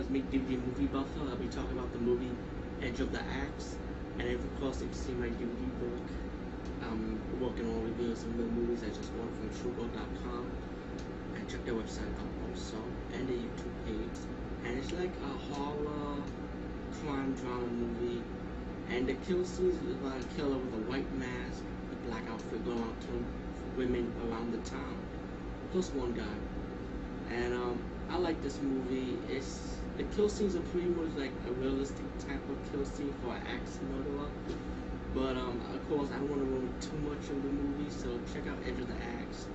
is Meet DVD Movie Buffer. I'll be talking about the movie Edge of the Axe. And of course, if you see my DVD book, I'm working on reviewing some the movies I just bought from Shugo.com. And check their website out also, and their YouTube page. And it's like a horror, crime drama movie. And the kill scenes is about a killer with a white mask, a black outfit going out killing women around the town. Plus one guy. And um, I like this movie. It's the kill scenes are pretty much like a realistic type of kill scene for an axe murderer. But um, of course, I don't want to ruin too much of the movie, so check out Edge of the Axe.